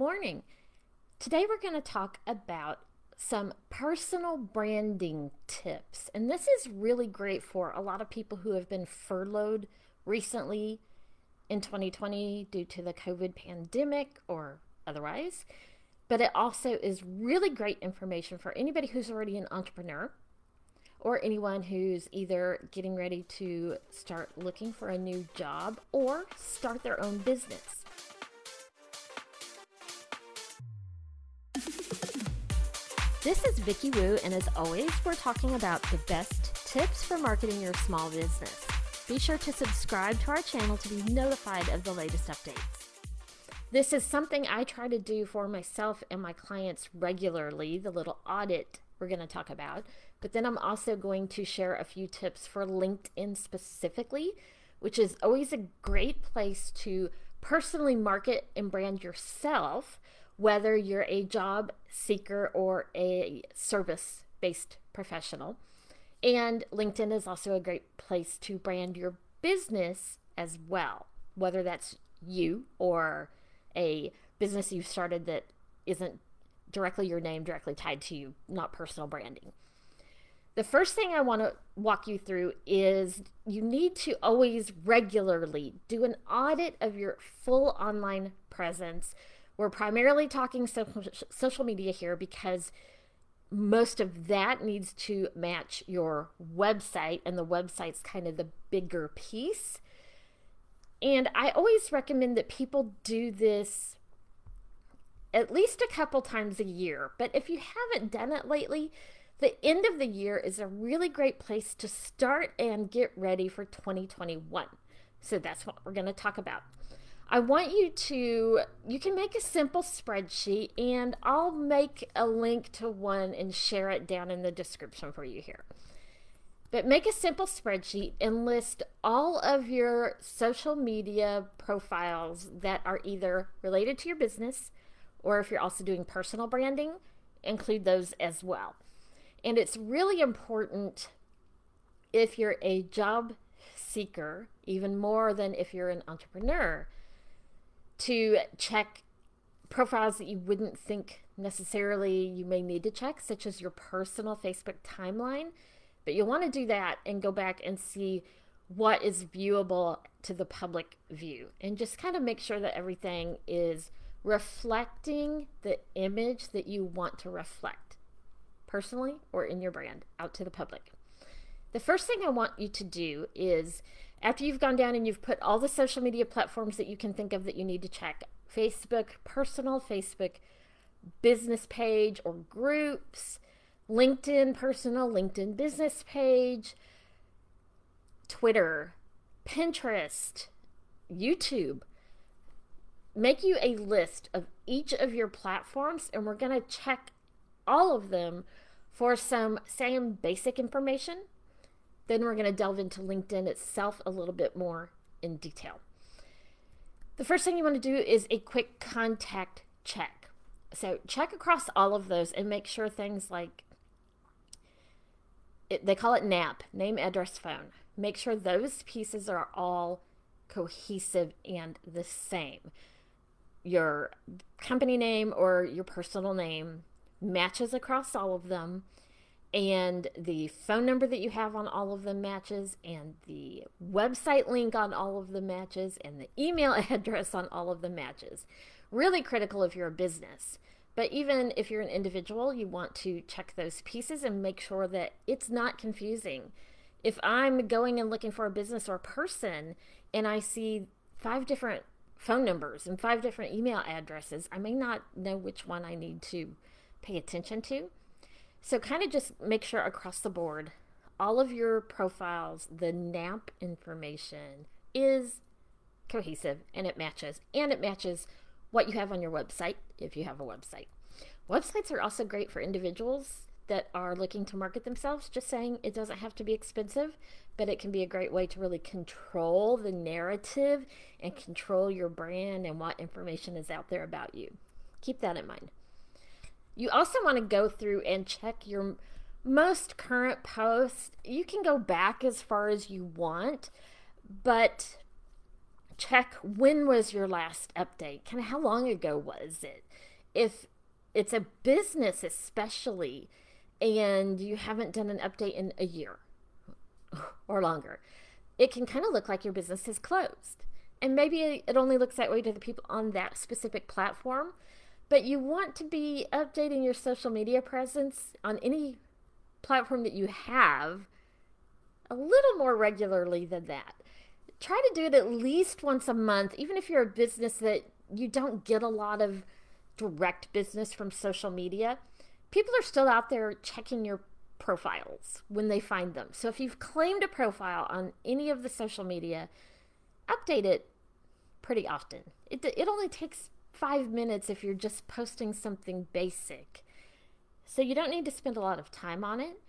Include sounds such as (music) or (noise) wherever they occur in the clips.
morning. Today we're going to talk about some personal branding tips. And this is really great for a lot of people who have been furloughed recently in 2020 due to the COVID pandemic or otherwise. But it also is really great information for anybody who's already an entrepreneur or anyone who's either getting ready to start looking for a new job or start their own business. This is Vicki Wu, and as always, we're talking about the best tips for marketing your small business. Be sure to subscribe to our channel to be notified of the latest updates. This is something I try to do for myself and my clients regularly, the little audit we're going to talk about. But then I'm also going to share a few tips for LinkedIn specifically, which is always a great place to personally market and brand yourself whether you're a job seeker or a service based professional. And LinkedIn is also a great place to brand your business as well, whether that's you or a business you've started that isn't directly your name, directly tied to you, not personal branding. The first thing I want to walk you through is you need to always regularly do an audit of your full online presence we're primarily talking social media here because most of that needs to match your website, and the website's kind of the bigger piece. And I always recommend that people do this at least a couple times a year. But if you haven't done it lately, the end of the year is a really great place to start and get ready for 2021. So that's what we're going to talk about. I want you to, you can make a simple spreadsheet and I'll make a link to one and share it down in the description for you here. But make a simple spreadsheet and list all of your social media profiles that are either related to your business or if you're also doing personal branding, include those as well. And it's really important if you're a job seeker, even more than if you're an entrepreneur to check profiles that you wouldn't think necessarily you may need to check, such as your personal Facebook timeline. But you'll want to do that and go back and see what is viewable to the public view and just kind of make sure that everything is reflecting the image that you want to reflect personally or in your brand out to the public. The first thing I want you to do is after you've gone down and you've put all the social media platforms that you can think of that you need to check Facebook personal, Facebook business page or groups, LinkedIn personal, LinkedIn business page, Twitter, Pinterest, YouTube. Make you a list of each of your platforms, and we're going to check all of them for some same basic information then we're going to delve into LinkedIn itself a little bit more in detail. The first thing you want to do is a quick contact check. So check across all of those and make sure things like it, they call it NAP, name, address, phone. Make sure those pieces are all cohesive and the same. Your company name or your personal name matches across all of them and the phone number that you have on all of the matches and the website link on all of the matches and the email (laughs) address on all of the matches. Really critical if you're a business. But even if you're an individual you want to check those pieces and make sure that it's not confusing. If i'm going and looking for a business or a person and i see five different phone numbers and five different email addresses i may not know which one i need to pay attention to so kind of just make sure across the board, all of your profiles, the NAP information is cohesive and it matches. And it matches what you have on your website if you have a website. Websites are also great for individuals that are looking to market themselves. Just saying it doesn't have to be expensive, but it can be a great way to really control the narrative and control your brand and what information is out there about you. Keep that in mind. You also want to go through and check your most current posts. You can go back as far as you want, but check when was your last update? Kind of how long ago was it? If it's a business, especially, and you haven't done an update in a year or longer, it can kind of look like your business is closed. And maybe it only looks that way to the people on that specific platform, but you want to be updating your social media presence on any platform that you have a little more regularly than that. Try to do it at least once a month, even if you're a business that you don't get a lot of direct business from social media. People are still out there checking your profiles when they find them. So if you've claimed a profile on any of the social media, update it pretty often. It, it only takes five minutes if you're just posting something basic. So you don't need to spend a lot of time on it.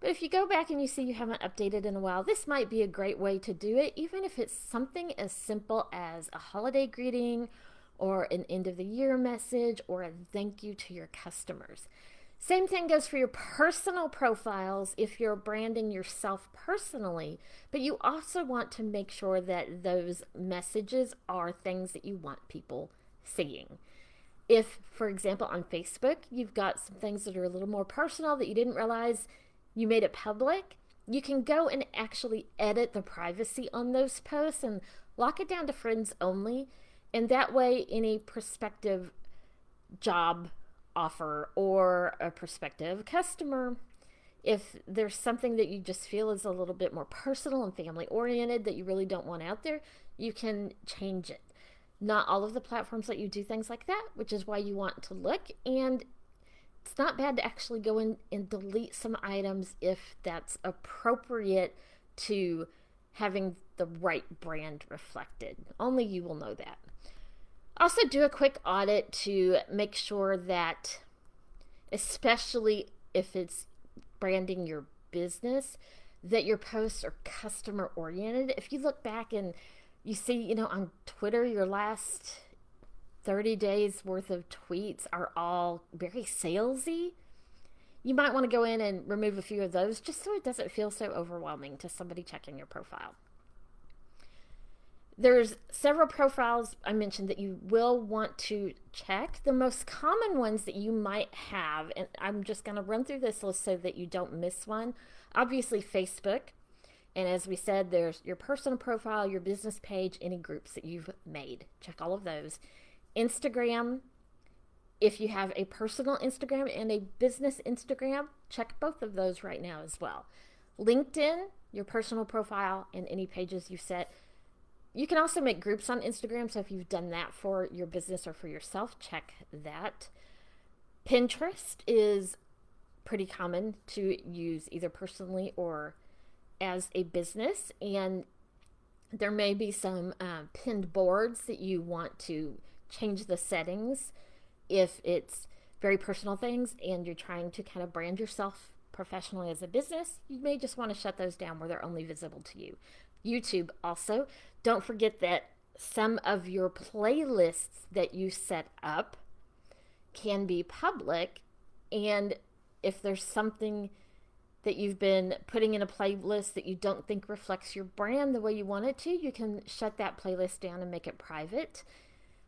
But if you go back and you see you haven't updated in a while, this might be a great way to do it, even if it's something as simple as a holiday greeting or an end of the year message or a thank you to your customers. Same thing goes for your personal profiles if you're branding yourself personally, but you also want to make sure that those messages are things that you want people seeing. If, for example, on Facebook, you've got some things that are a little more personal that you didn't realize you made it public, you can go and actually edit the privacy on those posts and lock it down to friends only. And that way, any prospective job offer or a prospective customer. If there's something that you just feel is a little bit more personal and family oriented that you really don't want out there, you can change it. Not all of the platforms let you do things like that, which is why you want to look. And it's not bad to actually go in and delete some items if that's appropriate to having the right brand reflected. Only you will know that. Also, do a quick audit to make sure that, especially if it's branding your business, that your posts are customer oriented. If you look back and you see, you know, on Twitter, your last 30 days worth of tweets are all very salesy. You might want to go in and remove a few of those just so it doesn't feel so overwhelming to somebody checking your profile. There's several profiles I mentioned that you will want to check. The most common ones that you might have, and I'm just going to run through this list so that you don't miss one. Obviously, Facebook. And as we said, there's your personal profile, your business page, any groups that you've made. Check all of those. Instagram, if you have a personal Instagram and a business Instagram, check both of those right now as well. LinkedIn, your personal profile, and any pages you set you can also make groups on Instagram. So if you've done that for your business or for yourself, check that. Pinterest is pretty common to use either personally or as a business. And there may be some uh, pinned boards that you want to change the settings if it's very personal things and you're trying to kind of brand yourself professionally as a business, you may just want to shut those down where they're only visible to you. YouTube also. Don't forget that some of your playlists that you set up can be public. And if there's something that you've been putting in a playlist that you don't think reflects your brand the way you want it to, you can shut that playlist down and make it private.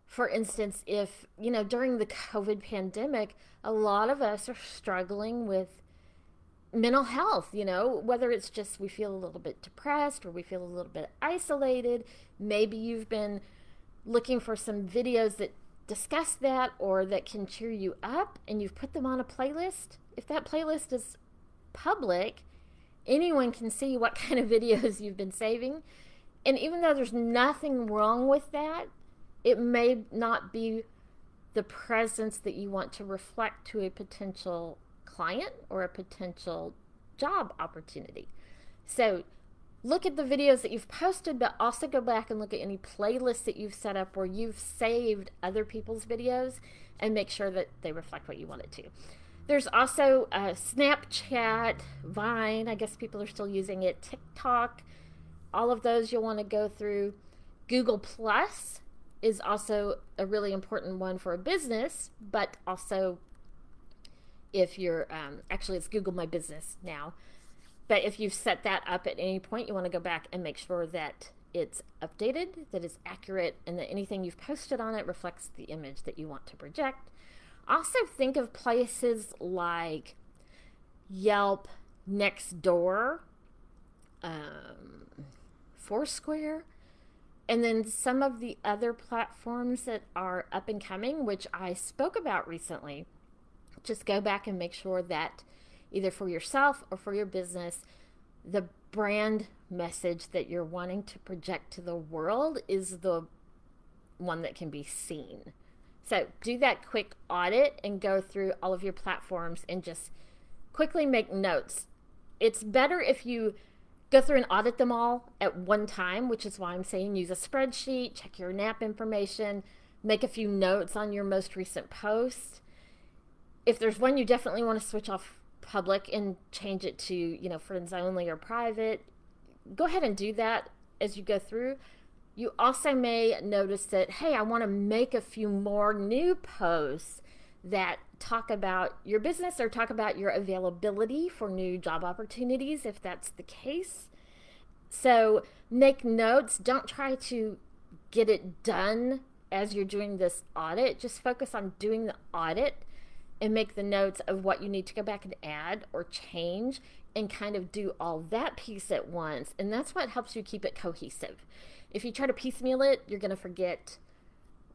For instance, if, you know, during the COVID pandemic, a lot of us are struggling with mental health, you know, whether it's just we feel a little bit depressed or we feel a little bit isolated. Maybe you've been looking for some videos that discuss that or that can cheer you up and you've put them on a playlist. If that playlist is public, anyone can see what (laughs) kind of videos you've been saving. And even though there's nothing wrong with that, it may not be the presence that you want to reflect to a potential client or a potential job opportunity. So look at the videos that you've posted, but also go back and look at any playlists that you've set up where you've saved other people's videos and make sure that they reflect what you want it to. There's also uh, Snapchat, Vine, I guess people are still using it, TikTok, all of those you'll want to go through. Google Plus is also a really important one for a business, but also if you're um, actually it's Google My Business now. But if you've set that up at any point, you want to go back and make sure that it's updated, that it's accurate, and that anything you've posted on it reflects the image that you want to project. Also, think of places like Yelp, Nextdoor, um, Foursquare, and then some of the other platforms that are up and coming, which I spoke about recently. Just go back and make sure that either for yourself or for your business, the brand message that you're wanting to project to the world is the one that can be seen. So do that quick audit and go through all of your platforms and just quickly make notes. It's better if you go through and audit them all at one time, which is why I'm saying use a spreadsheet, check your NAP information, make a few notes on your most recent post. If there's one you definitely want to switch off public and change it to, you know, friends only or private, go ahead and do that as you go through. You also may notice that, hey, I want to make a few more new posts that talk about your business or talk about your availability for new job opportunities if that's the case. So make notes. Don't try to get it done as you're doing this audit. Just focus on doing the audit and make the notes of what you need to go back and add or change and kind of do all that piece at once. And that's what helps you keep it cohesive. If you try to piecemeal it, you're going to forget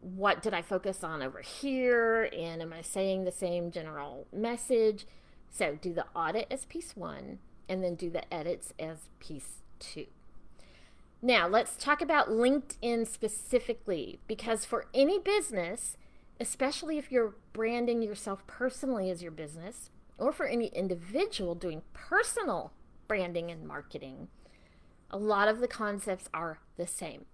what did I focus on over here? And am I saying the same general message? So do the audit as piece one and then do the edits as piece two. Now, let's talk about LinkedIn specifically because for any business, especially if you're branding yourself personally as your business, or for any individual doing personal branding and marketing, a lot of the concepts are the same.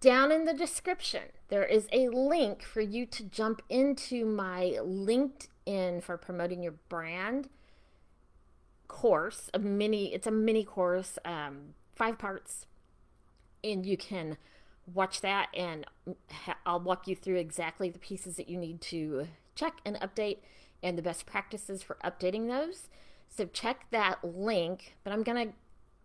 Down in the description, there is a link for you to jump into my LinkedIn for promoting your brand course. A mini, it's a mini course, um, five parts, and you can watch that. And I'll walk you through exactly the pieces that you need to check and update, and the best practices for updating those. So check that link. But I'm gonna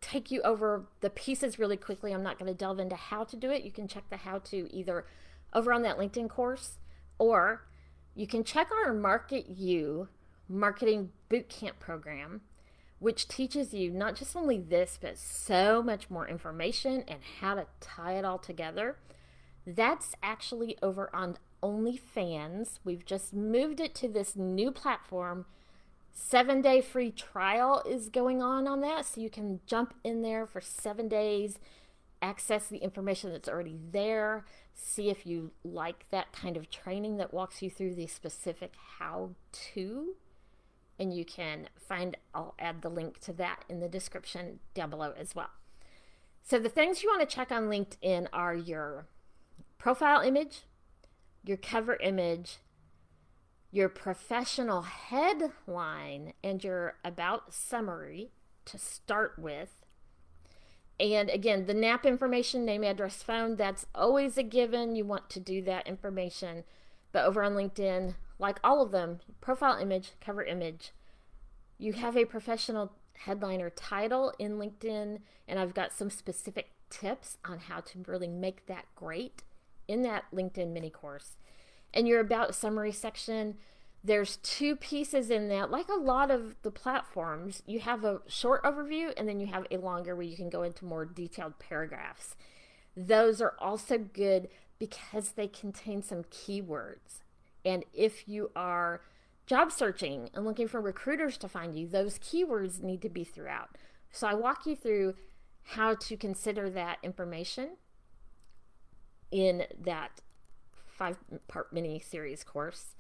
take you over the pieces really quickly. I'm not going to delve into how to do it. You can check the how to either over on that LinkedIn course or you can check our Market You Marketing Bootcamp program, which teaches you not just only this, but so much more information and how to tie it all together. That's actually over on OnlyFans. We've just moved it to this new platform seven day free trial is going on on that. So you can jump in there for seven days, access the information that's already there, see if you like that kind of training that walks you through the specific how to. And you can find, I'll add the link to that in the description down below as well. So the things you want to check on LinkedIn are your profile image, your cover image, your professional headline and your about summary to start with. And again, the NAP information, name, address, phone, that's always a given. You want to do that information. But over on LinkedIn, like all of them, profile image, cover image, you have a professional headline or title in LinkedIn. And I've got some specific tips on how to really make that great in that LinkedIn mini course and your about summary section, there's two pieces in that. Like a lot of the platforms, you have a short overview and then you have a longer where you can go into more detailed paragraphs. Those are also good because they contain some keywords. And if you are job searching and looking for recruiters to find you, those keywords need to be throughout. So I walk you through how to consider that information in that five part mini series course.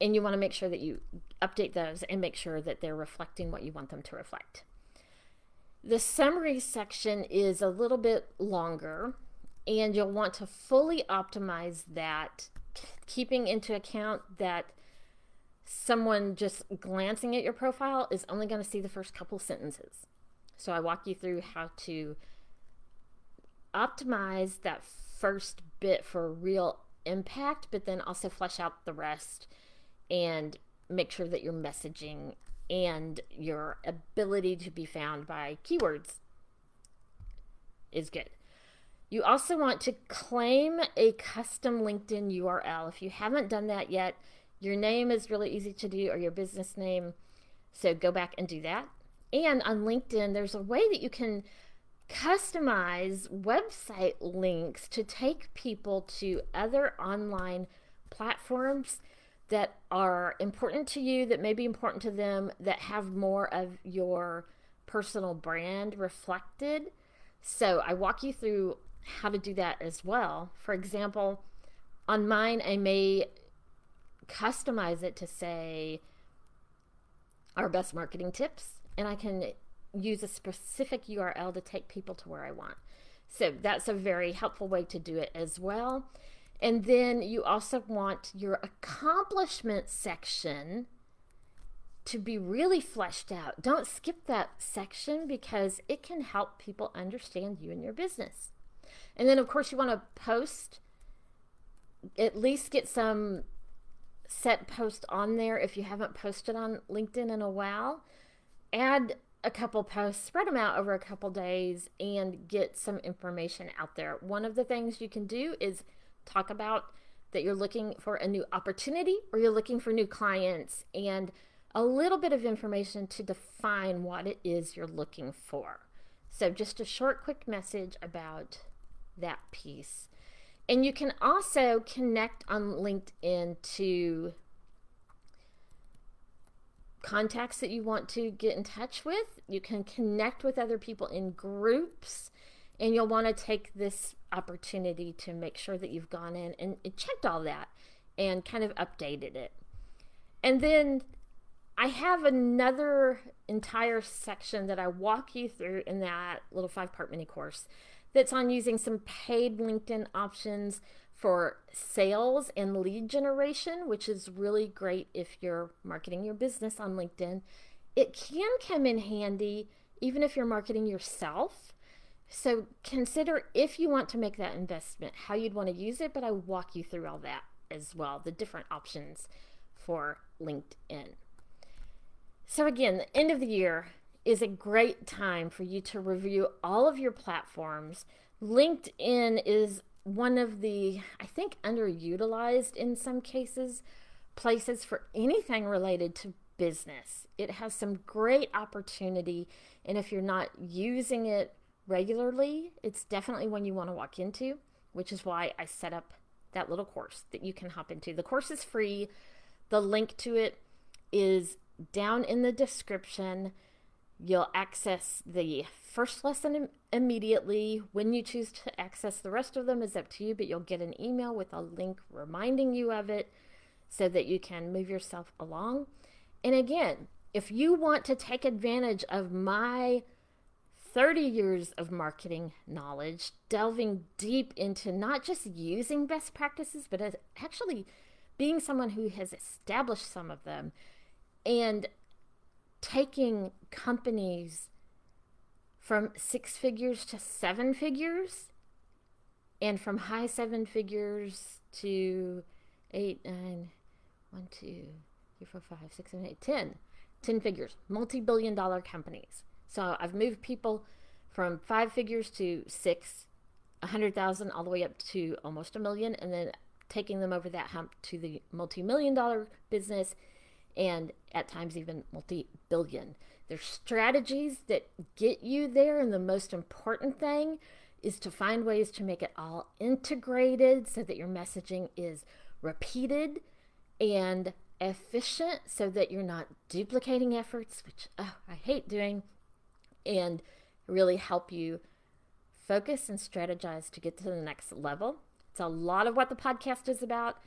And you want to make sure that you update those and make sure that they're reflecting what you want them to reflect. The summary section is a little bit longer, and you'll want to fully optimize that, keeping into account that someone just glancing at your profile is only going to see the first couple sentences. So I walk you through how to optimize that first bit for real impact, but then also flesh out the rest and make sure that your messaging and your ability to be found by keywords is good. You also want to claim a custom LinkedIn URL. If you haven't done that yet, your name is really easy to do or your business name. So go back and do that. And on LinkedIn, there's a way that you can customize website links to take people to other online platforms that are important to you, that may be important to them, that have more of your personal brand reflected. So I walk you through how to do that as well. For example, on mine, I may customize it to say our best marketing tips, and I can use a specific URL to take people to where I want. So that's a very helpful way to do it as well. And then you also want your accomplishment section to be really fleshed out. Don't skip that section because it can help people understand you and your business. And then, of course, you want to post, at least get some set post on there if you haven't posted on LinkedIn in a while. Add a couple posts, spread them out over a couple days, and get some information out there. One of the things you can do is talk about that you're looking for a new opportunity or you're looking for new clients and a little bit of information to define what it is you're looking for. So, just a short, quick message about that piece. And you can also connect on LinkedIn to contacts that you want to get in touch with. You can connect with other people in groups, and you'll want to take this opportunity to make sure that you've gone in and, and checked all that and kind of updated it. And then I have another entire section that I walk you through in that little five part mini course that's on using some paid LinkedIn options for sales and lead generation, which is really great if you're marketing your business on LinkedIn. It can come in handy even if you're marketing yourself. So consider if you want to make that investment, how you'd want to use it, but I walk you through all that as well, the different options for LinkedIn. So again, the end of the year is a great time for you to review all of your platforms. LinkedIn is one of the, I think, underutilized in some cases places for anything related to business. It has some great opportunity, and if you're not using it regularly, it's definitely one you want to walk into, which is why I set up that little course that you can hop into. The course is free, the link to it is down in the description. You'll access the first lesson Im- immediately. When you choose to access the rest of them is up to you, but you'll get an email with a link reminding you of it so that you can move yourself along. And again, if you want to take advantage of my 30 years of marketing knowledge, delving deep into not just using best practices, but actually being someone who has established some of them and taking companies from six figures to seven figures and from high seven figures to eight, nine, one, two, three, four, five, six, seven, eight, ten. Ten figures, multi billion dollar companies. So I've moved people from five figures to six, a hundred thousand, all the way up to almost a million, and then taking them over that hump to the multi million dollar business and at times even multi billion. There's strategies that get you there, and the most important thing is to find ways to make it all integrated so that your messaging is repeated and efficient so that you're not duplicating efforts, which oh, I hate doing, and really help you focus and strategize to get to the next level. It's a lot of what the podcast is about.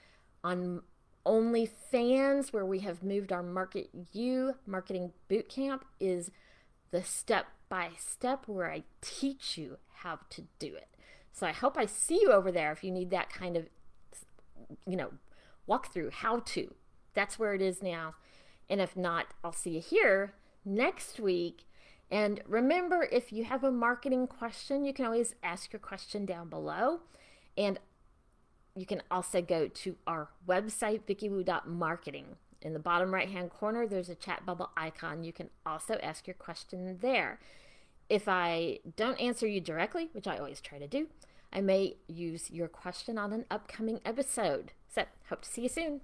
On OnlyFans, where we have moved our Market You marketing bootcamp, is the step by step where I teach you how to do it. So I hope I see you over there if you need that kind of, you know, walkthrough, how to. That's where it is now. And if not, I'll see you here next week. And remember, if you have a marketing question, you can always ask your question down below. And you can also go to our website, vickiwu.marketing. In the bottom right hand corner, there's a chat bubble icon. You can also ask your question there. If I don't answer you directly, which I always try to do, I may use your question on an upcoming episode. So, hope to see you soon.